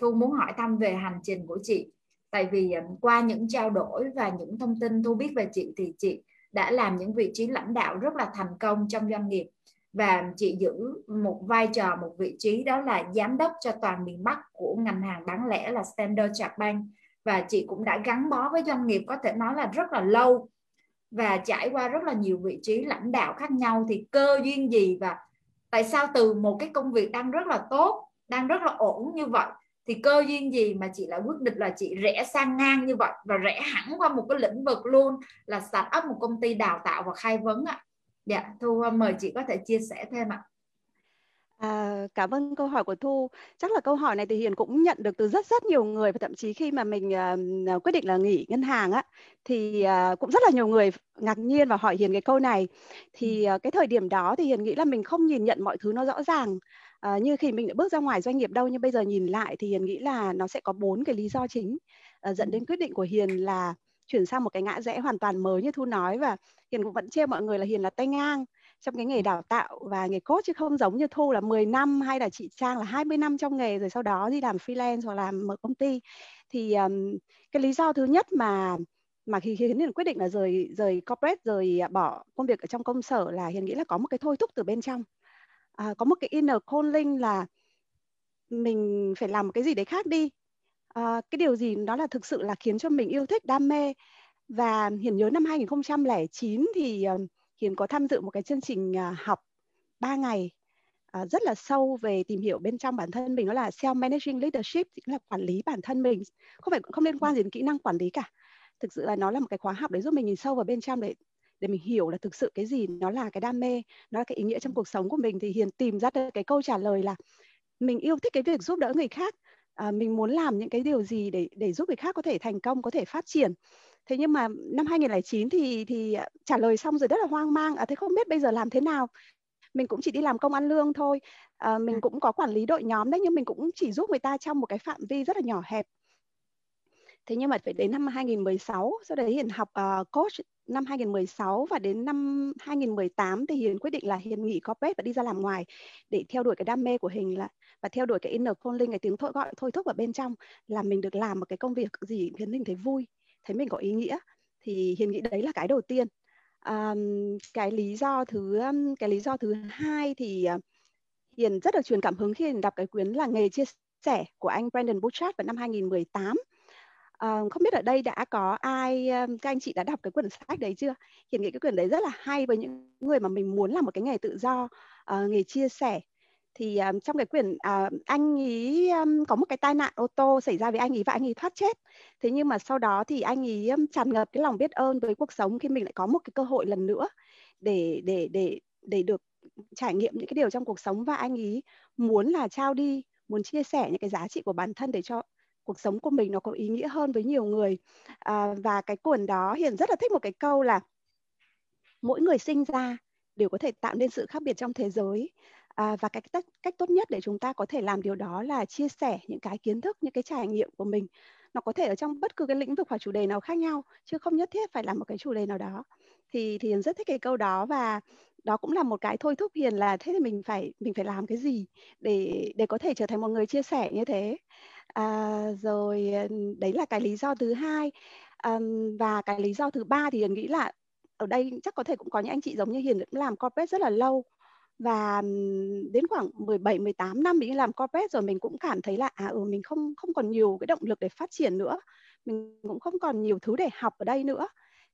thu muốn hỏi thăm về hành trình của chị. Tại vì à, qua những trao đổi và những thông tin thu biết về chị thì chị đã làm những vị trí lãnh đạo rất là thành công trong doanh nghiệp. Và chị giữ một vai trò, một vị trí đó là giám đốc cho toàn miền Bắc của ngành hàng bán lẻ là Standard Chartered Bank. Và chị cũng đã gắn bó với doanh nghiệp có thể nói là rất là lâu và trải qua rất là nhiều vị trí lãnh đạo khác nhau. Thì cơ duyên gì và tại sao từ một cái công việc đang rất là tốt, đang rất là ổn như vậy thì cơ duyên gì mà chị lại quyết định là chị rẽ sang ngang như vậy và rẽ hẳn qua một cái lĩnh vực luôn là start up một công ty đào tạo và khai vấn ạ dạ thu mời chị có thể chia sẻ thêm ạ À, cảm ơn câu hỏi của Thu. Chắc là câu hỏi này thì Hiền cũng nhận được từ rất rất nhiều người và thậm chí khi mà mình uh, quyết định là nghỉ ngân hàng á thì uh, cũng rất là nhiều người ngạc nhiên và hỏi Hiền cái câu này. Thì uh, cái thời điểm đó thì Hiền nghĩ là mình không nhìn nhận mọi thứ nó rõ ràng uh, như khi mình đã bước ra ngoài doanh nghiệp đâu nhưng bây giờ nhìn lại thì Hiền nghĩ là nó sẽ có bốn cái lý do chính. Uh, dẫn đến quyết định của Hiền là chuyển sang một cái ngã rẽ hoàn toàn mới như Thu nói và Hiền cũng vẫn trêu mọi người là Hiền là tay ngang trong cái nghề đào tạo và nghề coach chứ không giống như Thu là 10 năm hay là chị Trang là 20 năm trong nghề rồi sau đó đi làm freelance hoặc làm mở công ty. Thì um, cái lý do thứ nhất mà mà khi khiến Hiền quyết định là rời rời corporate rời bỏ công việc ở trong công sở là Hiền nghĩ là có một cái thôi thúc từ bên trong à, có một cái inner calling là mình phải làm một cái gì đấy khác đi. À, cái điều gì đó là thực sự là khiến cho mình yêu thích đam mê. Và Hiền nhớ năm 2009 thì uh, Hiền có tham dự một cái chương trình uh, học 3 ngày uh, rất là sâu về tìm hiểu bên trong bản thân mình. Đó là self managing leadership chính là quản lý bản thân mình. Không phải không liên quan gì đến kỹ năng quản lý cả. Thực sự là nó là một cái khóa học để giúp mình nhìn sâu vào bên trong để để mình hiểu là thực sự cái gì nó là cái đam mê nó là cái ý nghĩa trong cuộc sống của mình thì hiền tìm ra được cái câu trả lời là mình yêu thích cái việc giúp đỡ người khác. À, mình muốn làm những cái điều gì để để giúp người khác có thể thành công có thể phát triển. Thế nhưng mà năm 2009 thì thì trả lời xong rồi rất là hoang mang. À thế không biết bây giờ làm thế nào? Mình cũng chỉ đi làm công ăn lương thôi. À, mình ừ. cũng có quản lý đội nhóm đấy nhưng mình cũng chỉ giúp người ta trong một cái phạm vi rất là nhỏ hẹp. Thế nhưng mà phải đến năm 2016 sau đấy Hiền học uh, coach năm 2016 và đến năm 2018 thì Hiền quyết định là Hiền nghỉ corporate và đi ra làm ngoài để theo đuổi cái đam mê của Hiền là và theo đuổi cái inner calling cái tiếng thôi gọi thôi thúc ở bên trong là mình được làm một cái công việc gì khiến mình thấy vui thấy mình có ý nghĩa. Thì hiền nghĩ đấy là cái đầu tiên. Um, cái lý do thứ cái lý do thứ hai thì ờ, hiền rất được truyền cảm hứng khi hiền đọc cái quyển là nghề chia sẻ của anh Brandon Bouchard vào năm 2018 À, không biết ở đây đã có ai ờ, các anh chị đã đọc cái quyển sách đấy chưa? hiển nghĩ cái quyển đấy rất là hay với những người mà mình muốn làm một cái nghề tự do, uh, nghề chia sẻ. Thì um, trong cái quyển uh, anh ấy um, có một cái tai nạn ô tô xảy ra với anh ấy và anh ấy thoát chết. Thế nhưng mà sau đó thì anh ấy um, tràn ngập cái lòng biết ơn với cuộc sống khi mình lại có một cái cơ hội lần nữa để để để để được trải nghiệm những cái điều trong cuộc sống. Và anh ấy muốn là trao đi muốn chia sẻ những cái giá trị của bản thân để cho cuộc sống của mình nó có ý nghĩa hơn với nhiều người. À, và cái cuốn đó hiền rất là thích một cái câu là mỗi người sinh ra đều có thể tạo nên sự khác biệt trong thế giới. À, và cái cách, cách tốt nhất để chúng ta có thể làm điều đó là chia sẻ những cái kiến thức những cái trải nghiệm của mình. Nó có thể ở trong bất cứ cái lĩnh vực hoặc chủ đề nào khác nhau chứ không nhất thiết phải là một cái chủ đề nào đó. Thì thì hiền rất thích cái câu đó và đó cũng là một cái thôi thúc hiền là thế thì mình phải mình phải làm cái gì để để có thể trở thành một người chia sẻ như thế à, rồi ờ, đấy là cái lý do thứ hai à, và cái lý do thứ ba thì hiền nghĩ là ở đây chắc có thể cũng có những anh chị giống như hiền cũng làm corporate rất là lâu và đến khoảng 17 18 năm mình làm corporate rồi mình cũng cảm thấy là à ừ mình không không còn nhiều cái động lực để phát triển nữa. Mình cũng không còn nhiều thứ để học ở đây nữa.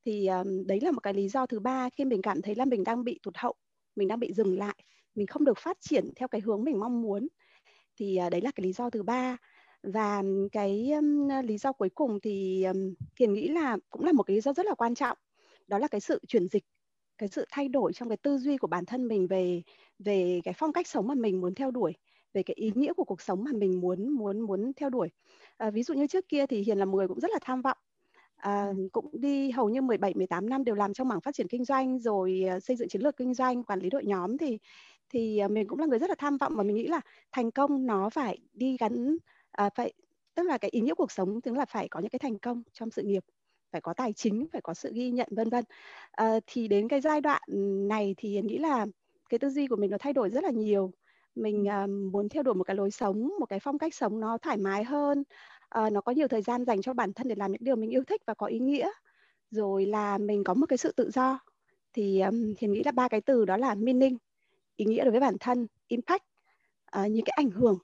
Thì um, đấy là một cái lý do thứ ba khi mình cảm thấy là mình đang bị tụt hậu, mình đang bị dừng lại, mình không được phát triển theo cái hướng mình mong muốn. Thì uh, đấy là cái lý do thứ ba. Và cái um, lý do cuối cùng thì um, Kiền nghĩ là cũng là một cái lý do rất là quan trọng. Đó là cái sự chuyển dịch cái sự thay đổi trong cái tư duy của bản thân mình về về cái phong cách sống mà mình muốn theo đuổi về cái ý nghĩa của cuộc sống mà mình muốn muốn muốn theo đuổi. À, ví dụ như trước kia thì hiền là một người cũng rất là tham vọng. À, cũng đi hầu như 17 18 năm đều làm trong mảng phát triển kinh doanh rồi uh, xây dựng chiến lược kinh doanh quản lý đội nhóm thì thì uh, mình cũng là người rất là tham vọng và mình nghĩ là thành công nó phải đi gắn à, phải tức là cái ý nghĩa cuộc sống tức là phải có những cái thành công trong sự nghiệp phải có tài chính phải có sự ghi nhận vân vân. À, thì đến cái giai đoạn này thì nghĩ là cái tư duy của mình nó thay đổi rất là nhiều. Mình à, muốn theo đuổi một cái lối sống một cái phong cách sống nó thoải mái hơn. À, nó có nhiều thời gian dành cho bản thân để làm những điều mình yêu thích và có ý nghĩa. Rồi là mình có một cái sự tự do. Thì um, hiền nghĩ là ba cái từ đó là meaning ý nghĩa đối với bản thân impact uh, những cái ảnh hưởng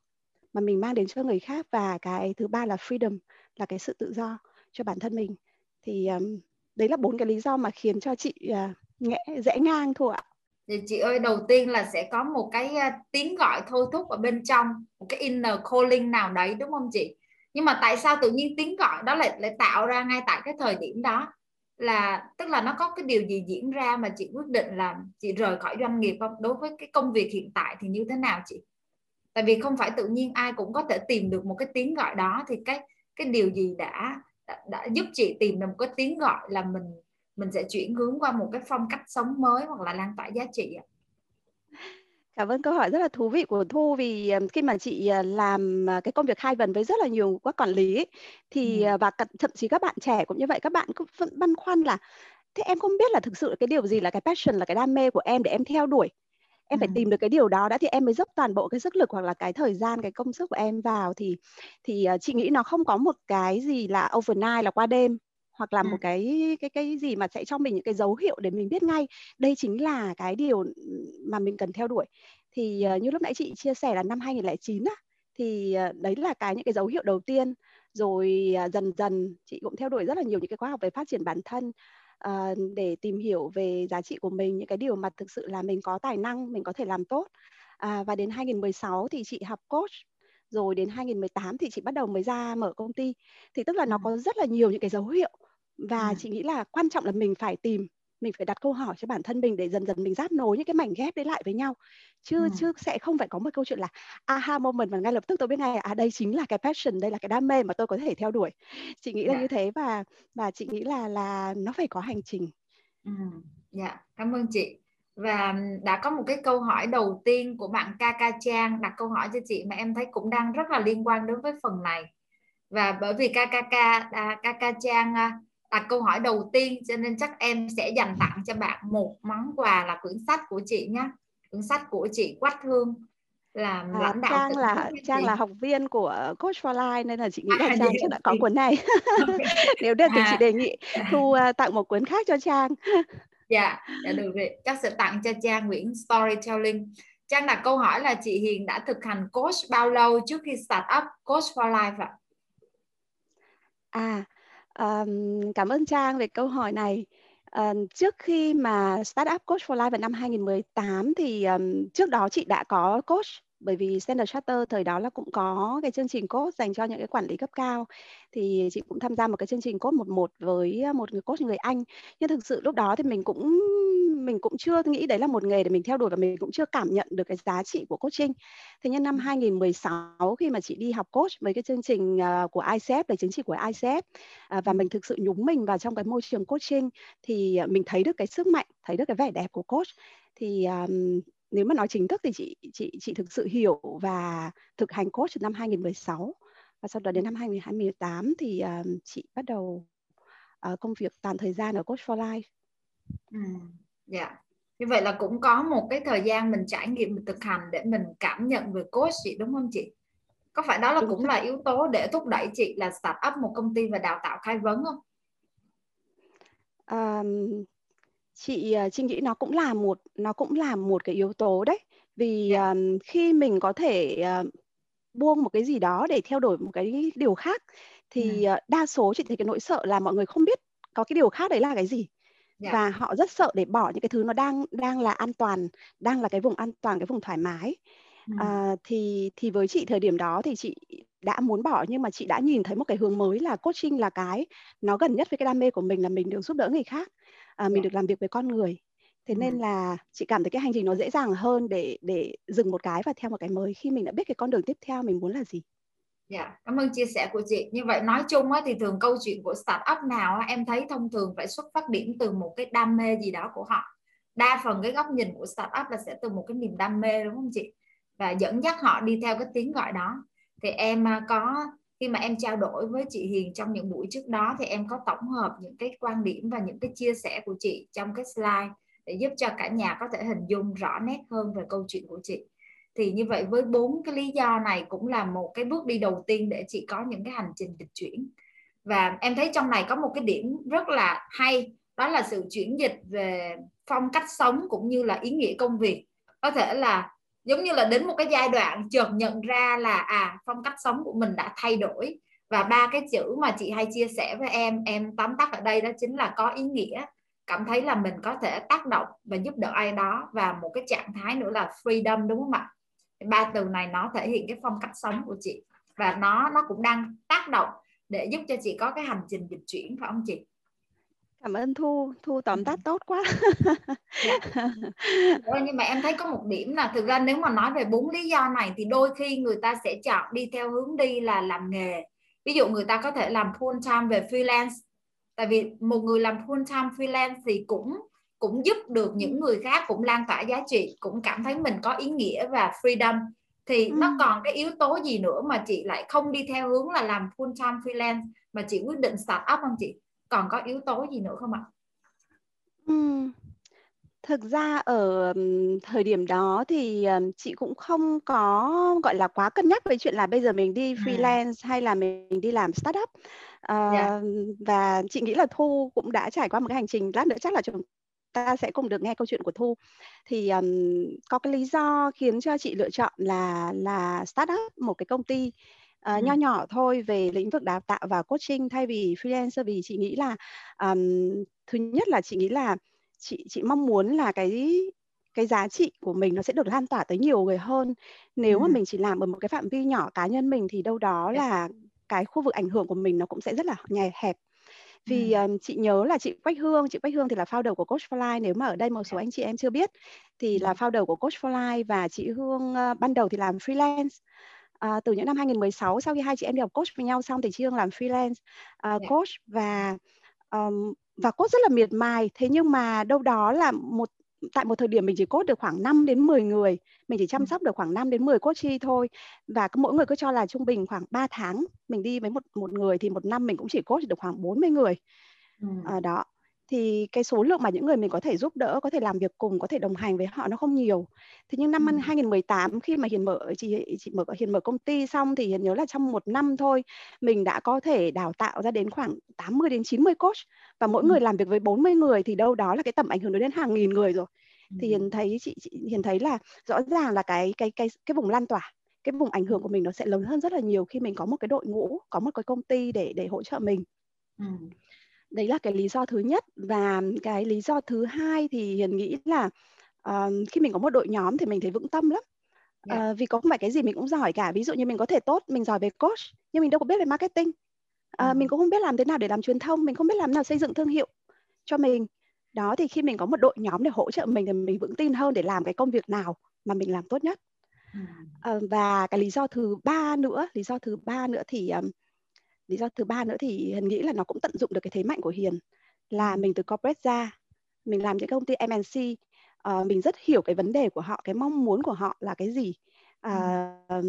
mà mình mang đến cho người khác. Và cái thứ ba là freedom là cái sự tự do cho bản thân mình. Thì um, đấy là bốn cái lý do mà khiến cho chị uh, nghẽ, rẽ ngang thôi ạ. Thì chị ơi đầu tiên là sẽ có một cái uh, tiếng gọi thôi thúc ở bên trong một cái inner calling nào đấy đúng không chị? Nhưng mà tại sao tự nhiên tiếng gọi đó lại lại tạo ra ngay tại cái thời điểm đó? Là tức là nó có cái điều gì diễn ra mà chị quyết định là chị rời khỏi doanh nghiệp không? Đối với cái công việc hiện tại thì như thế nào chị? Tại vì không phải tự nhiên ai cũng có thể tìm được một cái tiếng gọi đó thì cái cái điều gì đã đã, đã giúp chị tìm được một cái tiếng gọi là mình mình sẽ chuyển hướng qua một cái phong cách sống mới hoặc là lan tỏa giá trị ạ Cảm ơn câu hỏi rất là thú vị của Thu vì khi mà chị ờ, làm ờ, cái công việc hai vần với rất là nhiều các quản lý ấy, thì ừ. và thậm chí các bạn trẻ cũng như vậy các bạn cũng vẫn băn khoăn là thế em không biết là thực sự cái điều gì là cái passion là cái đam mê của em để em theo đuổi em phải tìm được cái điều đó đã thì em mới dốc toàn bộ cái sức lực hoặc là cái thời gian cái công sức của em vào thì thì chị nghĩ nó không có một cái gì là overnight là qua đêm hoặc là một cái cái cái gì mà sẽ cho mình những cái dấu hiệu để mình biết ngay. Đây chính là cái điều mà mình cần theo đuổi. Thì uh, như lúc nãy chị chia sẻ là năm 2009 á thì uh, đấy là cái những cái dấu hiệu đầu tiên. Rồi dần dần chị cũng theo đuổi rất là nhiều những cái khóa học về phát triển bản thân uh, để tìm hiểu về giá trị của mình những cái điều mà thực sự là mình có tài năng mình có thể làm tốt. Uh, và đến 2016 thì chị học coach rồi đến 2018 thì chị bắt đầu mới ra mở công ty. Thì tức là nó có rất là nhiều những cái dấu hiệu và ừ. chị nghĩ là quan trọng là mình phải tìm mình phải đặt câu hỏi cho bản thân mình để dần dần mình ráp nối những cái mảnh ghép đấy lại với nhau chứ ừ. chứ sẽ không phải có một câu chuyện là aha moment mà ngay lập tức tôi biết ngay à đây chính là cái passion đây là cái đam mê mà tôi có thể theo đuổi chị nghĩ là yeah. như thế và và chị nghĩ là là nó phải có hành trình ừ. dạ yeah. cảm ơn chị và đã có một cái câu hỏi đầu tiên của bạn Kaka Trang đặt câu hỏi cho chị mà em thấy cũng đang rất là liên quan đến với phần này và bởi vì Kaka Kaka Trang à, đặt câu hỏi đầu tiên cho nên chắc em sẽ dành tặng cho bạn một món quà là quyển sách của chị nhé quyển sách của chị Quách Hương làm à, lãnh đạo Trang là Trang chị. là học viên của Coach for Life nên là chị nghĩ là à, Trang chắc đã có cuốn này nếu được thì à. chị đề nghị thu uh, tặng một cuốn khác cho Trang dạ dạ được rồi chắc sẽ tặng cho Trang Nguyễn Storytelling Trang đặt câu hỏi là chị Hiền đã thực hành coach bao lâu trước khi start up Coach for Life ạ? À, um, cảm ơn Trang về câu hỏi này. Uh, trước khi mà start up Coach for Life vào năm 2018 thì um, trước đó chị đã có coach bởi vì Standard Charter thời đó là cũng có cái chương trình coach dành cho những cái quản lý cấp cao. Thì chị cũng tham gia một cái chương trình coach một một với một người coach người Anh. Nhưng thực sự lúc đó thì mình cũng mình cũng chưa nghĩ đấy là một nghề để mình theo đuổi và mình cũng chưa cảm nhận được cái giá trị của coaching. Thế nhưng năm 2016 khi mà chị đi học coach với cái chương trình uh, của ICF là chứng chỉ của ICF uh, à, và mình thực sự nhúng mình vào trong cái môi trường coaching thì mình thấy được cái sức mạnh, thấy được cái vẻ đẹp của coach. Thì um, nếu mà nói chính thức thì chị chị chị thực sự hiểu và thực hành coach từ năm 2016 và sau đó đến năm 2018 thì uh, chị bắt đầu uh, công việc toàn thời gian ở coach for life. Ừ, dạ. Như vậy là cũng có một cái thời gian mình trải nghiệm mình thực hành để mình cảm nhận về coach chị đúng không chị? Có phải đó là đúng cũng rồi. là yếu tố để thúc đẩy chị là start up một công ty và đào tạo khai vấn không? Um, chị ờ, chị nghĩ nó cũng là một nó cũng là một cái yếu tố đấy. Vì um, khi mình có thể uh, buông một cái gì đó để theo đuổi một cái điều khác thì uh, đa số chị thấy cái nỗi sợ là mọi người không biết có cái điều khác đấy là cái gì. Yeah. và họ rất sợ để bỏ những cái thứ nó đang đang là an toàn đang là cái vùng an toàn cái vùng thoải mái. À, thì thì với chị thời điểm đó thì chị đã muốn bỏ nhưng mà chị đã nhìn thấy một cái hướng mới là coaching là cái nó gần nhất với cái đam mê của mình là mình được giúp đỡ người khác à, mình được làm việc với con người thế nên là chị cảm thấy cái hành trình nó dễ dàng hơn để để dừng một cái và theo một cái mới khi mình đã biết cái con đường tiếp theo mình muốn là gì Dạ, yeah, cảm ơn chia sẻ của chị. Như vậy nói chung á, thì thường câu chuyện của startup nào á, em thấy thông thường phải xuất phát điểm từ một cái đam mê gì đó của họ. Đa phần cái góc nhìn của startup là sẽ từ một cái niềm đam mê đúng không chị? Và dẫn dắt họ đi theo cái tiếng gọi đó. Thì em à, có khi mà em trao đổi với chị Hiền trong những buổi trước đó thì em có tổng hợp những cái quan điểm và những cái chia sẻ của chị trong cái slide để giúp cho cả nhà có thể hình dung rõ nét hơn về câu chuyện của chị. Thì như vậy với bốn cái lý do này cũng là một cái bước đi đầu tiên để chị có những cái hành trình dịch chuyển. Và em thấy trong này có một cái điểm rất là hay, đó là sự chuyển dịch về phong cách sống cũng như là ý nghĩa công việc. Có thể là giống như là đến một cái giai đoạn chợt nhận ra là à phong cách sống của mình đã thay đổi. Và ba cái chữ mà chị hay chia sẻ với em em tóm tắt ở đây đó chính là có ý nghĩa. Cảm thấy là mình có thể tác động và giúp đỡ ai đó và một cái trạng thái nữa là freedom, đúng không ạ? Ba từ này nó thể hiện cái phong cách sống của chị và nó nó cũng đang tác động để giúp cho chị có cái hành trình dịch chuyển, phải không chị? Cảm ơn thu thu tóm tắt tốt quá. Dạ. nhưng mà em thấy có một điểm là thực ra nếu mà nói về bốn lý do này thì đôi khi người ta sẽ chọn đi theo hướng đi là làm nghề. Ví dụ người ta có thể làm full time về freelance tại vì một người làm full time freelance thì cũng cũng giúp được những người khác cũng lan tỏa giá trị cũng cảm thấy mình có ý nghĩa và freedom. Thì ừ. nó còn cái yếu tố gì nữa mà chị lại không đi theo hướng là làm full time freelance mà chị quyết định start up không chị còn có yếu tố gì nữa không ạ ừ. thực ra ở thời điểm đó thì chị cũng không có gọi là quá cân nhắc về chuyện là bây giờ mình đi à. freelance à. hay là mình đi làm startup uh, yeah. Dạ. và chị nghĩ là thu cũng đã trải qua một cái hành trình lát nữa chắc là chúng ta sẽ cùng được nghe câu chuyện của thu thì um, có cái lý do khiến cho chị lựa chọn là là startup một cái công ty uh, ừ. nho nhỏ thôi về lĩnh vực đào tạo và coaching thay vì freelancer vì chị nghĩ là um, thứ nhất là chị nghĩ là chị chị mong muốn là cái cái giá trị của mình nó sẽ được lan tỏa tới nhiều người hơn. Nếu ừ. mà mình chỉ làm ở một cái phạm vi nhỏ cá nhân mình thì đâu đó là cái khu vực ảnh hưởng của mình nó cũng sẽ rất là nhè hẹp. Vì um, chị nhớ là chị Quách Hương chị Quách Hương thì là founder của Coach for Life nếu mà ở đây một số anh chị em chưa biết thì là founder của Coach for Life và chị Hương uh, ban đầu thì làm freelance à, từ những năm 2016 sau khi hai chị em đi học coach với nhau xong thì chị Hương làm freelance. Uh, coach và um, và coach rất là miệt mài. Thế nhưng mà đâu đó là một tại một thời điểm mình chỉ coach được khoảng 5 đến 10 người mình chỉ chăm sóc được khoảng 5 đến 10 coachee thôi. Và mỗi người cứ cho là trung bình khoảng 3 tháng mình đi với một một người thì một năm mình cũng chỉ coach được khoảng 40 người. Ừ. à, đó thì cái số lượng mà những người mình có thể giúp đỡ, có thể làm việc cùng, có thể đồng hành với họ nó không nhiều. Thế nhưng năm ừ. 2018 khi mà Hiền mở chị chị mở Hiền mở công ty xong thì Hiền nhớ là trong một năm thôi mình đã có thể đào tạo ra đến khoảng 80 đến 90 coach và mỗi ừ. người làm việc với 40 người thì đâu đó là cái tầm ảnh hưởng đến hàng nghìn người rồi. Ừ. Thì Hiền thấy chị, chị Hiền thấy là rõ ràng là cái cái cái cái vùng lan tỏa cái vùng ảnh hưởng của mình nó sẽ lớn hơn rất là nhiều khi mình có một cái đội ngũ, có một cái công ty để để hỗ trợ mình. Ừ đấy là cái lý do thứ nhất. Và cái lý do thứ hai thì hiền nghĩ là uh, khi mình có một đội nhóm thì mình thấy vững tâm lắm. Yeah. uh, vì có không phải cái gì mình cũng giỏi cả. Ví dụ như mình có thể tốt mình giỏi về coach nhưng mình đâu có biết về marketing. Uh, ừ. mình cũng không biết làm thế nào để làm truyền thông mình không biết làm thế nào xây dựng thương hiệu cho mình. Đó thì khi mình có một đội nhóm để hỗ trợ mình thì mình vững tin hơn để làm cái công việc nào mà mình làm tốt nhất. Uh, và cái lý do thứ ba nữa lý do thứ ba nữa thì um, lý do thứ ba nữa thì hiền nghĩ là nó cũng tận dụng được cái thế mạnh của hiền là mình từ corporate ra mình làm những công ty MNC uh, ờ, mình rất hiểu cái vấn đề của họ cái mong muốn của họ là cái gì. Uh,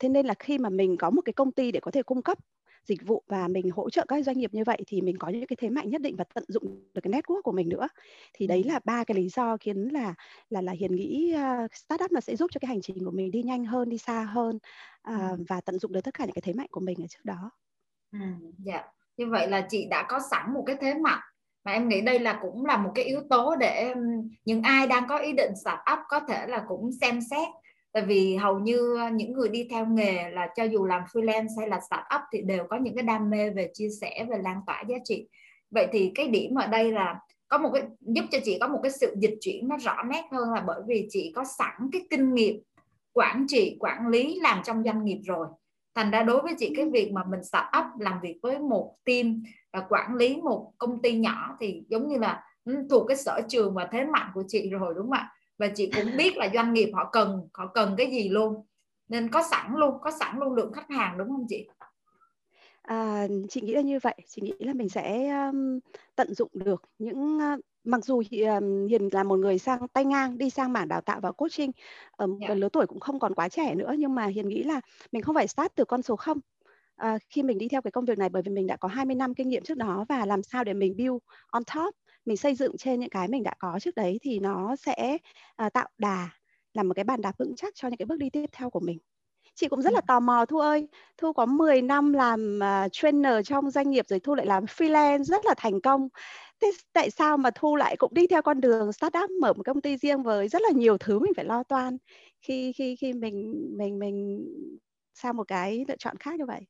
thế nên là khi mà mình có một cái công ty để có thể cung cấp dịch vụ và mình hỗ trợ các doanh nghiệp như vậy thì mình có những cái thế mạnh nhất định và tận dụng được cái network của mình nữa. Thì đấy là ba cái lý do khiến là là là hiền nghĩ uh, startup nó sẽ giúp cho cái hành trình của mình đi nhanh hơn đi xa hơn uh, và tận dụng được tất cả những cái thế mạnh của mình ở trước đó Ừ, dạ. Như vậy là chị đã có sẵn một cái thế mạnh. Và em nghĩ đây là cũng là một cái yếu tố để những ai đang có ý định start up có thể là cũng xem xét. Tại vì hầu như ờ, những người đi theo nghề là cho dù làm freelance hay là start up thì đều có những cái đam mê về chia sẻ về lan tỏa giá trị. Vậy thì cái điểm ở đây là có một cái giúp cho chị có một cái sự dịch chuyển nó rõ nét hơn là bởi vì chị có sẵn cái kinh nghiệm quản trị quản lý làm trong doanh nghiệp rồi thành ra đối với chị cái việc mà mình start up làm việc với một team và quản lý một công ty nhỏ thì giống như là ừ, thuộc cái sở trường và thế mạnh của chị rồi đúng không ạ? Và chị cũng biết là doanh nghiệp họ cần họ cần cái gì luôn. Nên có sẵn luôn có sẵn luôn lượng khách hàng đúng không chị? À, chị nghĩ là như vậy. Chị nghĩ là mình sẽ um, tận dụng được những uh, mặc dù Hiền là một người sang tay ngang đi sang mảng đào tạo và coaching ở một yeah. lứa tuổi cũng không còn quá trẻ nữa nhưng mà Hiền nghĩ là mình không phải start từ con số không à, khi mình đi theo cái công việc này bởi vì mình đã có 20 năm kinh nghiệm trước đó và làm sao để mình build on top mình xây dựng trên những cái mình đã có trước đấy thì nó sẽ uh, tạo đà làm một cái bàn đạp vững chắc cho những cái bước đi tiếp theo của mình chị cũng rất là tò mò Thu ơi. Thu có 10 năm làm uh, trainer trong doanh nghiệp rồi Thu lại làm freelance rất là thành công. Thế tại sao mà Thu lại cũng đi theo con đường startup mở một công ty riêng với rất là nhiều thứ mình phải lo toan khi khi khi mình mình mình sang một cái lựa chọn khác như vậy?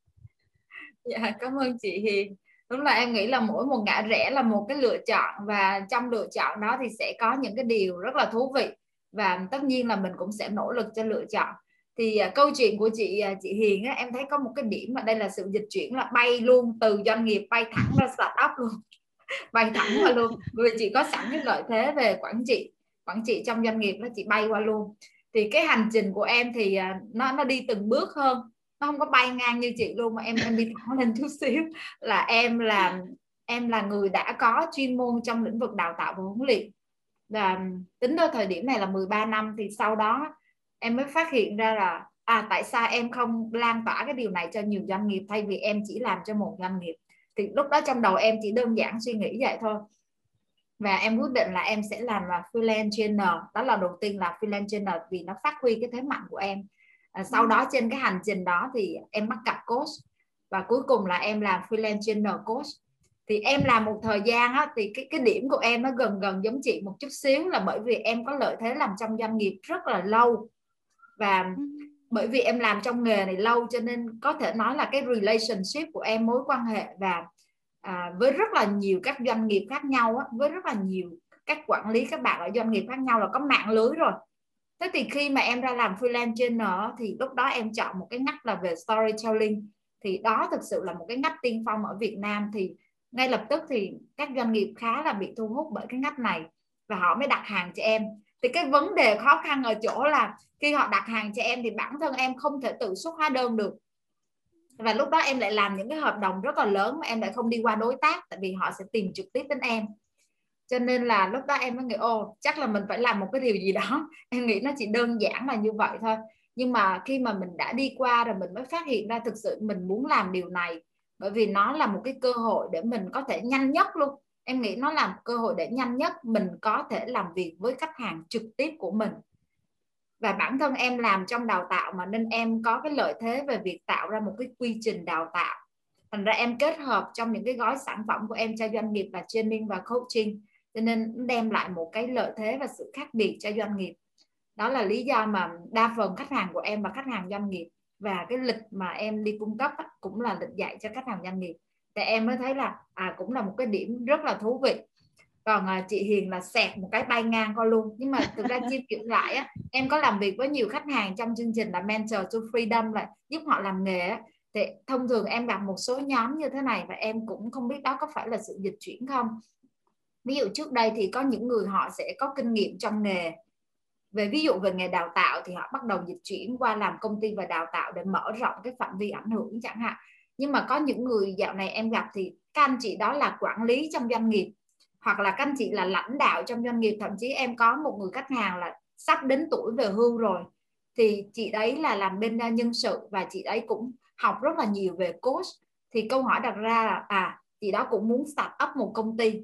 Dạ cảm ơn chị Hiền. Đúng là em nghĩ là mỗi một ngã rẽ là một cái lựa chọn và trong lựa chọn đó thì sẽ có những cái điều rất là thú vị và tất nhiên là mình cũng sẽ nỗ lực cho lựa chọn thì uh, câu chuyện của chị uh, chị Hiền á, em thấy có một cái điểm mà đây là sự dịch chuyển là bay luôn từ doanh nghiệp bay thẳng ra startup luôn. Bay thẳng qua luôn. Vì chị có sẵn cái lợi thế về quản trị quản trị trong doanh nghiệp đó chị bay qua luôn. Thì cái hành trình của em thì uh, nó nó đi từng bước hơn. Nó không có bay ngang như chị luôn mà em em đi thẳng lên chút xíu. Là em là em là người đã có chuyên môn trong lĩnh vực đào tạo và huấn luyện. Và thời điểm này là 13 năm thì sau đó em mới phát hiện ra là à tại sao em không lan tỏa cái điều này cho nhiều doanh nghiệp thay vì em chỉ làm cho một doanh nghiệp? Thì lúc đó trong đầu em chỉ đơn giản suy nghĩ vậy thôi. Và em quyết định là em sẽ làm là freelance trainer. Đó là đầu tiên là freelance trainer vì nó phát huy cái thế mạnh của em. À, sau ừ. đó trên cái hành trình đó thì em bắt gặp coach. Và cuối cùng là em làm freelance trainer coach. Thì em làm một thời gian á, thì cái cái điểm của em nó gần gần giống chị một chút xíu là bởi vì em có lợi thế làm trong doanh nghiệp rất là lâu và ừ. bởi vì em làm trong nghề này lâu cho nên có thể nói là cái relationship của em mối quan hệ và à, với rất là nhiều các doanh nghiệp khác nhau á, với rất là nhiều các quản lý các bạn ở doanh nghiệp khác nhau là có mạng lưới rồi. Thế thì khi mà em ra làm freelance trainer thì lúc đó em chọn một cái ngách là về storytelling. Thì đó thực sự là một cái ngách tiên phong ở Việt Nam. Thì ngay lập tức thì các doanh nghiệp khá là bị thu hút bởi cái ngách này và họ mới đặt hàng cho em thì cái vấn đề khó khăn ở chỗ là khi họ đặt hàng cho em thì bản thân em không thể tự xuất hóa đơn được. Và lúc đó em lại làm những cái hợp đồng rất là lớn mà em lại không đi qua đối tác tại vì họ sẽ tìm trực tiếp đến em. Cho nên là lúc đó em mới nghĩ ô chắc là mình phải làm một cái điều gì đó. Em nghĩ nó chỉ đơn giản là như vậy thôi. Nhưng mà khi mà mình đã đi qua rồi mình mới phát hiện ra thực sự mình muốn làm điều này, bởi vì nó là một cái cơ hội để mình có thể nhanh nhất luôn em nghĩ nó là một cơ hội để nhanh nhất mình có thể làm việc với khách hàng trực tiếp của mình. Và bản thân em làm trong đào tạo mà nên em có cái lợi thế về việc tạo ra một cái quy trình đào tạo. Thành ra em kết hợp trong những cái gói sản phẩm của em cho doanh nghiệp là training và coaching, cho nên đem lại một cái lợi thế và sự khác biệt cho doanh nghiệp. Đó là lý do mà đa phần khách hàng của em và khách hàng doanh nghiệp và cái lịch mà em đi cung cấp cũng là lịch dạy cho khách hàng doanh nghiệp thì em mới thấy là à cũng là một cái điểm rất là thú vị. Còn à, chị Hiền là sẹt một cái bay ngang coi luôn. Nhưng mà thực ra chia kiểu lại á em có làm việc với nhiều khách hàng trong chương trình là mentor to freedom là giúp họ làm nghề á. Thì thông thường em gặp một số nhóm như thế này và em cũng không biết đó có phải là sự dịch chuyển không. Ví dụ trước đây thì có những người họ sẽ có kinh nghiệm trong nghề. Về ví dụ về nghề đào tạo thì họ bắt đầu dịch chuyển qua làm công ty và đào tạo để mở rộng cái phạm vi ảnh hưởng chẳng hạn nhưng mà có những người dạo này em gặp thì các anh chị đó là quản lý trong doanh nghiệp, hoặc là các anh chị là lãnh đạo trong doanh nghiệp. Thậm chí em có một người khách hàng là sắp đến tuổi về hưu rồi. Thì chị đấy là làm bên à, nhân sự và chị đấy cũng học rất là nhiều về coach. Thì câu hỏi đặt ra là à chị đó cũng muốn start up một công ty.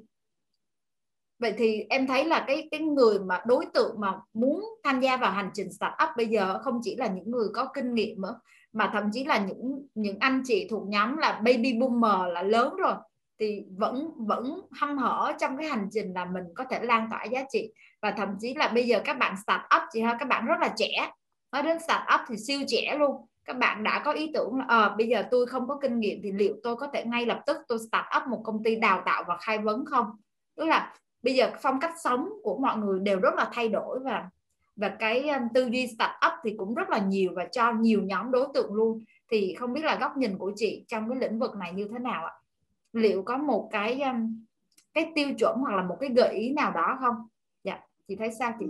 Vậy thì em thấy là cái cái người mà đối tượng mà muốn tham gia vào hành trình start up bây giờ không chỉ là những người có kinh nghiệm nữa mà thậm chí là những những anh chị thuộc nhóm là baby boomer là lớn rồi thì vẫn vẫn hăm hở trong cái hành trình là mình có thể lan tỏa giá trị. Và thậm chí là bây giờ các bạn start up chị ha các bạn rất là trẻ. Nói đến start up thì siêu trẻ luôn. Các bạn đã có ý tưởng là à, bây giờ tôi không có kinh nghiệm thì liệu tôi có thể ngay lập tức tôi start up một công ty đào tạo và khai vấn không? Tức là bây giờ phong cách sống của mọi người đều rất là thay đổi và và cái um, tư duy start up thì cũng rất là nhiều và cho nhiều nhóm đối tượng luôn. Thì không biết là góc nhìn của chị trong cái lĩnh vực này như thế nào ạ? Liệu có một cái um, cái tiêu chuẩn hoặc là một cái gợi ý nào đó không? Dạ chị thấy sao chị?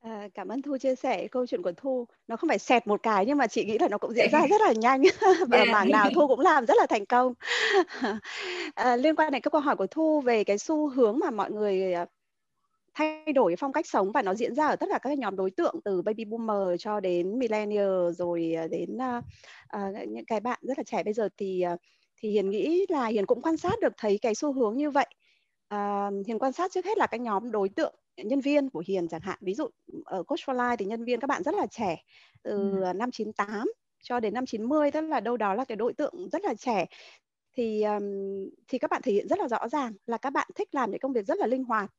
À, cảm ơn Thu chia sẻ câu chuyện của Thu. Nó không phải xẹt một cái nhưng mà chị nghĩ là nó cũng diễn ra rất là nhanh. Và yeah. mảng nào Thu cũng làm rất là thành công. À, liên quan đến các câu hỏi của Thu về cái xu hướng mà mọi người à, thay đổi phong cách sống và nó diễn ra ở tất cả các nhóm đối tượng từ baby boomer cho đến millennial rồi à, đến uh, uh, những cái bạn rất là trẻ. Bây giờ thì uh, thì hiền nghĩ là hiền cũng quan sát được thấy cái xu hướng như vậy. Uh, hiền quan sát trước hết là các nhóm đối tượng nhân viên của Hiền chẳng hạn. Ví dụ ở Coach for Life thì nhân viên các bạn rất là trẻ từ ừ. năm 98 cho đến năm 90 tức là đâu đó là cái đối tượng rất là trẻ. Thì um, thì các bạn thể hiện rất là rõ ràng là các bạn thích làm những công việc rất là linh hoạt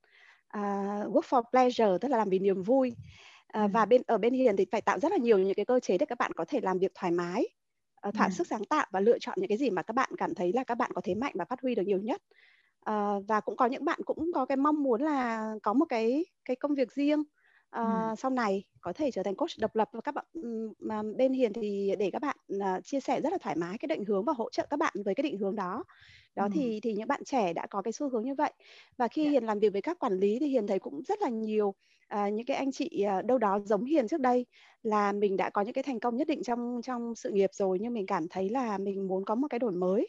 uh, work for pleasure tức là làm vì niềm vui. Uh, và bên ở bên hiền thì phải tạo rất là nhiều những cái cơ chế để các bạn có thể làm việc thoải mái uh, thỏa ừ. sức sáng tạo và lựa chọn những cái gì mà các bạn cảm thấy là các bạn có thế mạnh và phát huy được nhiều nhất. Uh, và cũng có những bạn cũng có cái mong muốn là có một cái cái công việc riêng uh, ừ. sau này có thể trở thành coach độc lập và các bạn mà bên hiền thì để các bạn uh, chia sẻ rất là thoải mái cái định hướng và hỗ trợ các bạn với cái định hướng đó đó ừ. thì thì những bạn trẻ đã có cái xu hướng như vậy và khi yeah. Dạ. hiền làm việc với các quản lý thì hiền thấy cũng rất là nhiều uh, những cái anh chị uh, đâu đó giống hiền trước đây là mình đã có những cái thành công nhất định trong trong sự nghiệp rồi nhưng mình cảm thấy là mình muốn có một cái đổi mới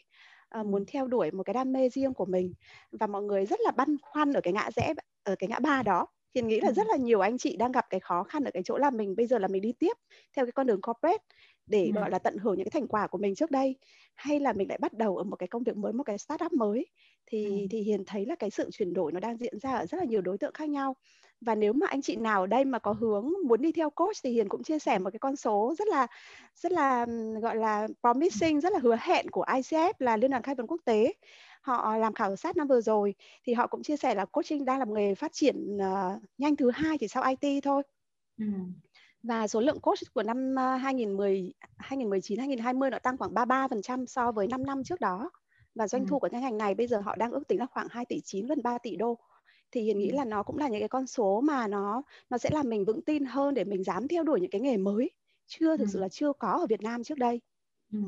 uh, muốn theo đuổi một cái đam mê riêng của mình và mọi người rất là băn khoăn ở cái ngã rẽ ở cái ngã ba đó Hiền nghĩ là rất là nhiều anh chị đang gặp cái khó khăn ở cái chỗ là mình bây giờ là mình đi tiếp theo cái con đường corporate để ừ. gọi là tận hưởng những cái thành quả của mình trước đây. Hay là mình lại bắt đầu ở một cái công việc mới một cái startup mới. Thì ừ. thì hiền thấy là cái sự chuyển đổi nó đang diễn ra ở rất là nhiều đối tượng khác nhau. Và nếu mà anh chị nào ở đây mà có hướng muốn đi theo coach thì hiền cũng chia sẻ một cái con số rất là rất là gọi là promising rất là hứa hẹn của ICF là liên đoàn khai vấn quốc tế họ làm khảo sát năm vừa rồi thì họ cũng chia sẻ là coaching đang là một nghề phát triển uh, nhanh thứ hai chỉ sau IT thôi. Ừ. Và số lượng coach của năm 2010 2019 2020 nó tăng khoảng 33% so với 5 năm trước đó. Và doanh ừ. thu của ngành này bây giờ họ đang ước tính là khoảng 2 tỷ 9 gần 3 tỷ đô. Thì Hiền nghĩ là nó cũng là những cái con số mà nó nó sẽ làm mình vững tin hơn để mình dám theo đuổi những cái nghề mới chưa thực ừ. sự là chưa có ở Việt Nam trước đây. Ừ.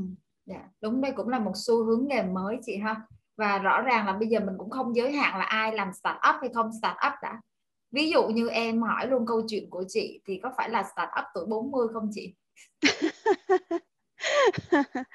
Dạ, đúng đây cũng là một xu hướng nghề mới chị ha và rõ ràng là bây giờ mình cũng không giới hạn là ai làm start up hay không start up đã. Ví dụ như em hỏi luôn câu chuyện của chị thì có phải là start up tuổi 40 không chị?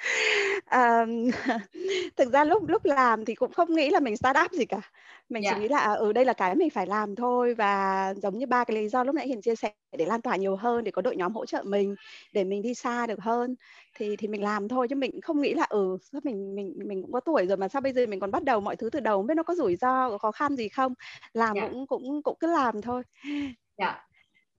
um, thực ra lúc lúc làm thì cũng không nghĩ là mình start up gì cả mình yeah. chỉ dạ. nghĩ là ở ừ, đây là cái mình phải làm thôi và giống như ba cái lý do lúc nãy hiền chia sẻ để lan tỏa nhiều hơn để có đội nhóm hỗ trợ mình để mình đi xa được hơn thì thì mình làm thôi chứ mình không nghĩ là ừ mình mình mình cũng có tuổi rồi mà sao bây giờ mình còn bắt đầu mọi thứ từ đầu không biết nó có rủi ro có khó khăn gì không làm yeah. Dạ. cũng cũng cũng cứ làm thôi dạ yeah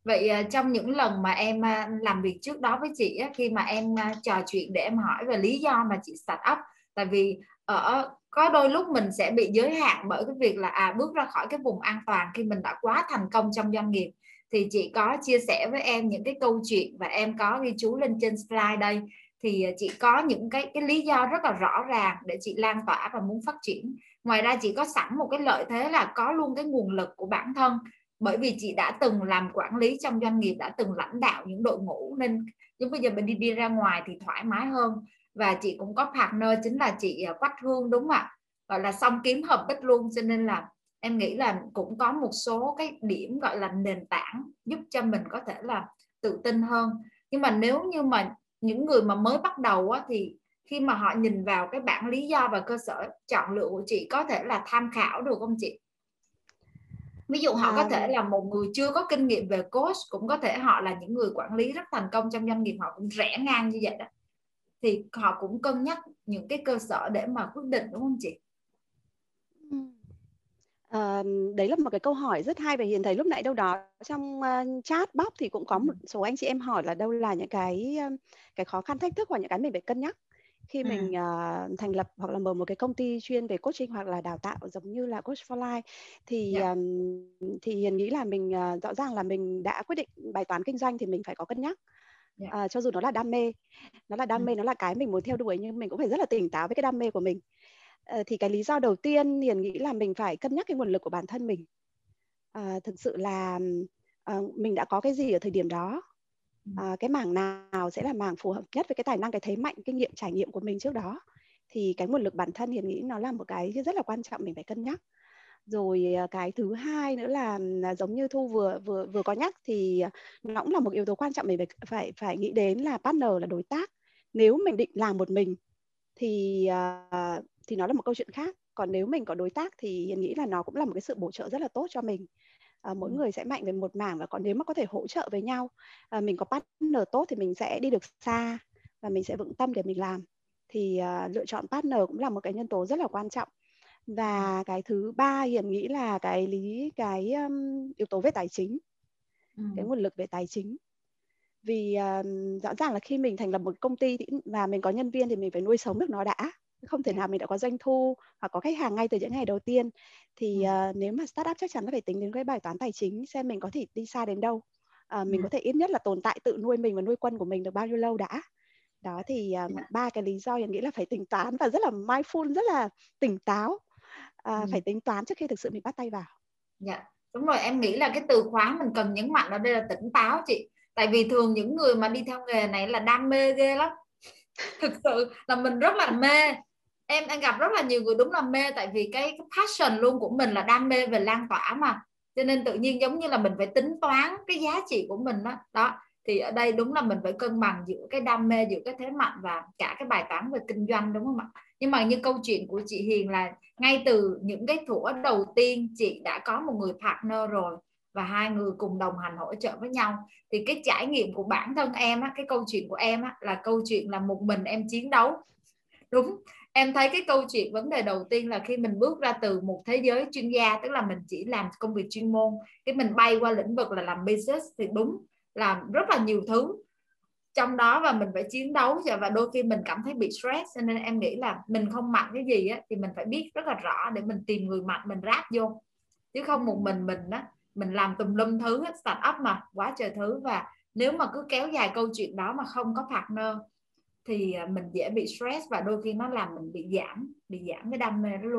vậy à, trong những lần mà em à, làm việc trước đó với chị khi mà em à, trò chuyện để em hỏi về lý do mà chị start up, tại vì ở, có đôi lúc mình sẽ bị giới hạn bởi cái việc là à bước ra khỏi cái vùng an toàn khi mình đã quá thành công trong doanh nghiệp. Thì chị có chia sẻ với em những cái câu chuyện và em có ghi chú lên trên slide đây. Thì chị có những cái cái lý do rất là rõ ràng để chị lan tỏa và muốn phát triển. Ngoài ra chị có sẵn một cái lợi thế là có luôn cái nguồn lực của bản thân bởi vì chị đã từng làm quản lý trong doanh nghiệp đã từng lãnh đạo những đội ngũ nên nhưng bây giờ mình đi đi ra ngoài thì thoải mái hơn. Và chị cũng có partner chính là chị à, Quách Hương đúng không ạ? Gọi là song kiếm hợp bích luôn cho nên là em nghĩ là cũng có một số cái điểm gọi là nền tảng giúp cho mình có thể là tự tin hơn. Nhưng mà nếu như mà những người mà mới bắt đầu á, thì khi mà họ nhìn vào cái bảng lý do và cơ sở chọn lựa của chị có thể là tham khảo được không chị? Ví dụ họ có thể là một người chưa có kinh nghiệm về coach cũng có thể họ là những người quản lý rất thành công trong doanh nghiệp họ cũng rẽ ngang như vậy đó. Thì họ cũng cân nhắc những cái cơ sở để mà quyết định đúng không chị? À, đấy là một cái câu hỏi rất hay và hiền thấy lúc nãy đâu đó trong uh, chat box thì cũng có một số anh chị em hỏi là đâu là những cái cái khó khăn thách thức hoặc những cái mình phải cân nhắc khi mình uh, thành lập hoặc là mở một cái công ty chuyên về coaching hoặc là đào tạo giống như là coach for life thì yeah. Dạ. um, thì hiền nghĩ là mình uh, rõ ràng là mình đã quyết định bài toán kinh doanh thì mình phải có cân nhắc yeah. Dạ. uh, cho dù nó là đam mê nó là đam mê nó là cái mình muốn theo đuổi nhưng mình cũng phải rất là tỉnh táo với cái đam mê của mình uh, thì cái lý do đầu tiên hiền nghĩ là mình phải cân nhắc cái nguồn lực của bản thân mình uh, thực sự là uh, mình đã có cái gì ở thời điểm đó à, cái mảng nào sẽ là mảng phù hợp nhất với cái tài năng cái thế mạnh kinh nghiệm trải nghiệm của mình trước đó? Thì cái nguồn lực bản thân hiền nghĩ nó là một cái rất là quan trọng mình phải cân nhắc. Rồi ờ, cái thứ hai nữa là, là giống như thu vừa vừa vừa có nhắc thì nó cũng là một yếu tố quan trọng mình phải phải phải nghĩ đến là partner là đối tác. Nếu mình định làm một mình thì uh, thì nó là một câu chuyện khác. Còn nếu mình có đối tác thì hiền nghĩ là nó cũng là một cái sự bổ trợ rất là tốt cho mình à, mỗi người sẽ mạnh về một mảng và còn nếu mà có thể hỗ trợ với nhau à, mình có partner tốt thì mình sẽ đi được xa và mình sẽ vững tâm để mình làm. Thì à, lựa chọn partner cũng là một cái nhân tố rất là quan trọng. Và cái thứ ba hiền nghĩ là cái lý cái um, yếu tố về tài chính ừ. cái nguồn lực về tài chính. Vì uh, rõ ràng là khi mình thành lập một công ty thì, và mình có nhân viên thì mình phải nuôi sống được nó đã không thể nào mình đã có doanh thu hoặc có khách hàng ngay từ những ngày đầu tiên. Thì uh, nếu mà startup chắc chắn là phải tính đến cái bài toán tài chính xem mình có thể đi xa đến đâu. Uh, mình có thể ít nhất là tồn tại tự nuôi mình và nuôi quân của mình được bao nhiêu lâu đã. Đó thì um, ba cái lý do hiền nghĩ là phải tính toán và rất là mindful rất là tỉnh táo. Uh, phải tính toán trước khi thực sự mình bắt tay vào. Dạ đúng rồi em nghĩ là cái từ khóa mình cần nhấn mạnh ở đây là tỉnh táo chị. Tại vì thường những người mà đi theo nghề này là đam mê ghê lắm. Thực sự là mình rất là mê em em gặp rất là nhiều người đúng là mê tại vì cái, cái passion luôn của mình là đam mê về lan tỏa mà. Cho nên tự nhiên giống như là mình phải tính toán cái giá trị của mình đó đó thì ở đây đúng là mình phải cân bằng giữa cái đam mê giữa cái thế mạnh và cả cái bài toán về kinh doanh đúng không ạ? Nhưng mà như câu chuyện của chị Hiền là ngay từ những cái thủa đầu tiên chị đã có một người partner rồi và hai người cùng đồng hành hỗ trợ với nhau. Thì cái trải nghiệm của bản thân em á, cái câu chuyện của em á, là câu chuyện là một mình em chiến đấu. Đúng em thấy cái câu chuyện vấn đề đầu tiên là khi mình bước ra từ một thế giới chuyên gia tức là mình chỉ làm công việc chuyên môn cái mình bay qua lĩnh vực là làm business thì đúng làm rất là nhiều thứ. Trong đó và mình phải chiến đấu và đôi khi mình cảm thấy bị stress cho nên em nghĩ là mình không mạnh cái gì á, thì mình phải biết rất là rõ để mình tìm người mạnh mình ráp vô. Chứ không một mình mình á mình làm tùm lum thứ start up mà quá trời thứ. Và nếu mà cứ kéo dài câu chuyện đó mà không có partner thì à, mình dễ bị stress và đôi khi nó làm mình bị giảm bị giảm cái đam mê đó luôn.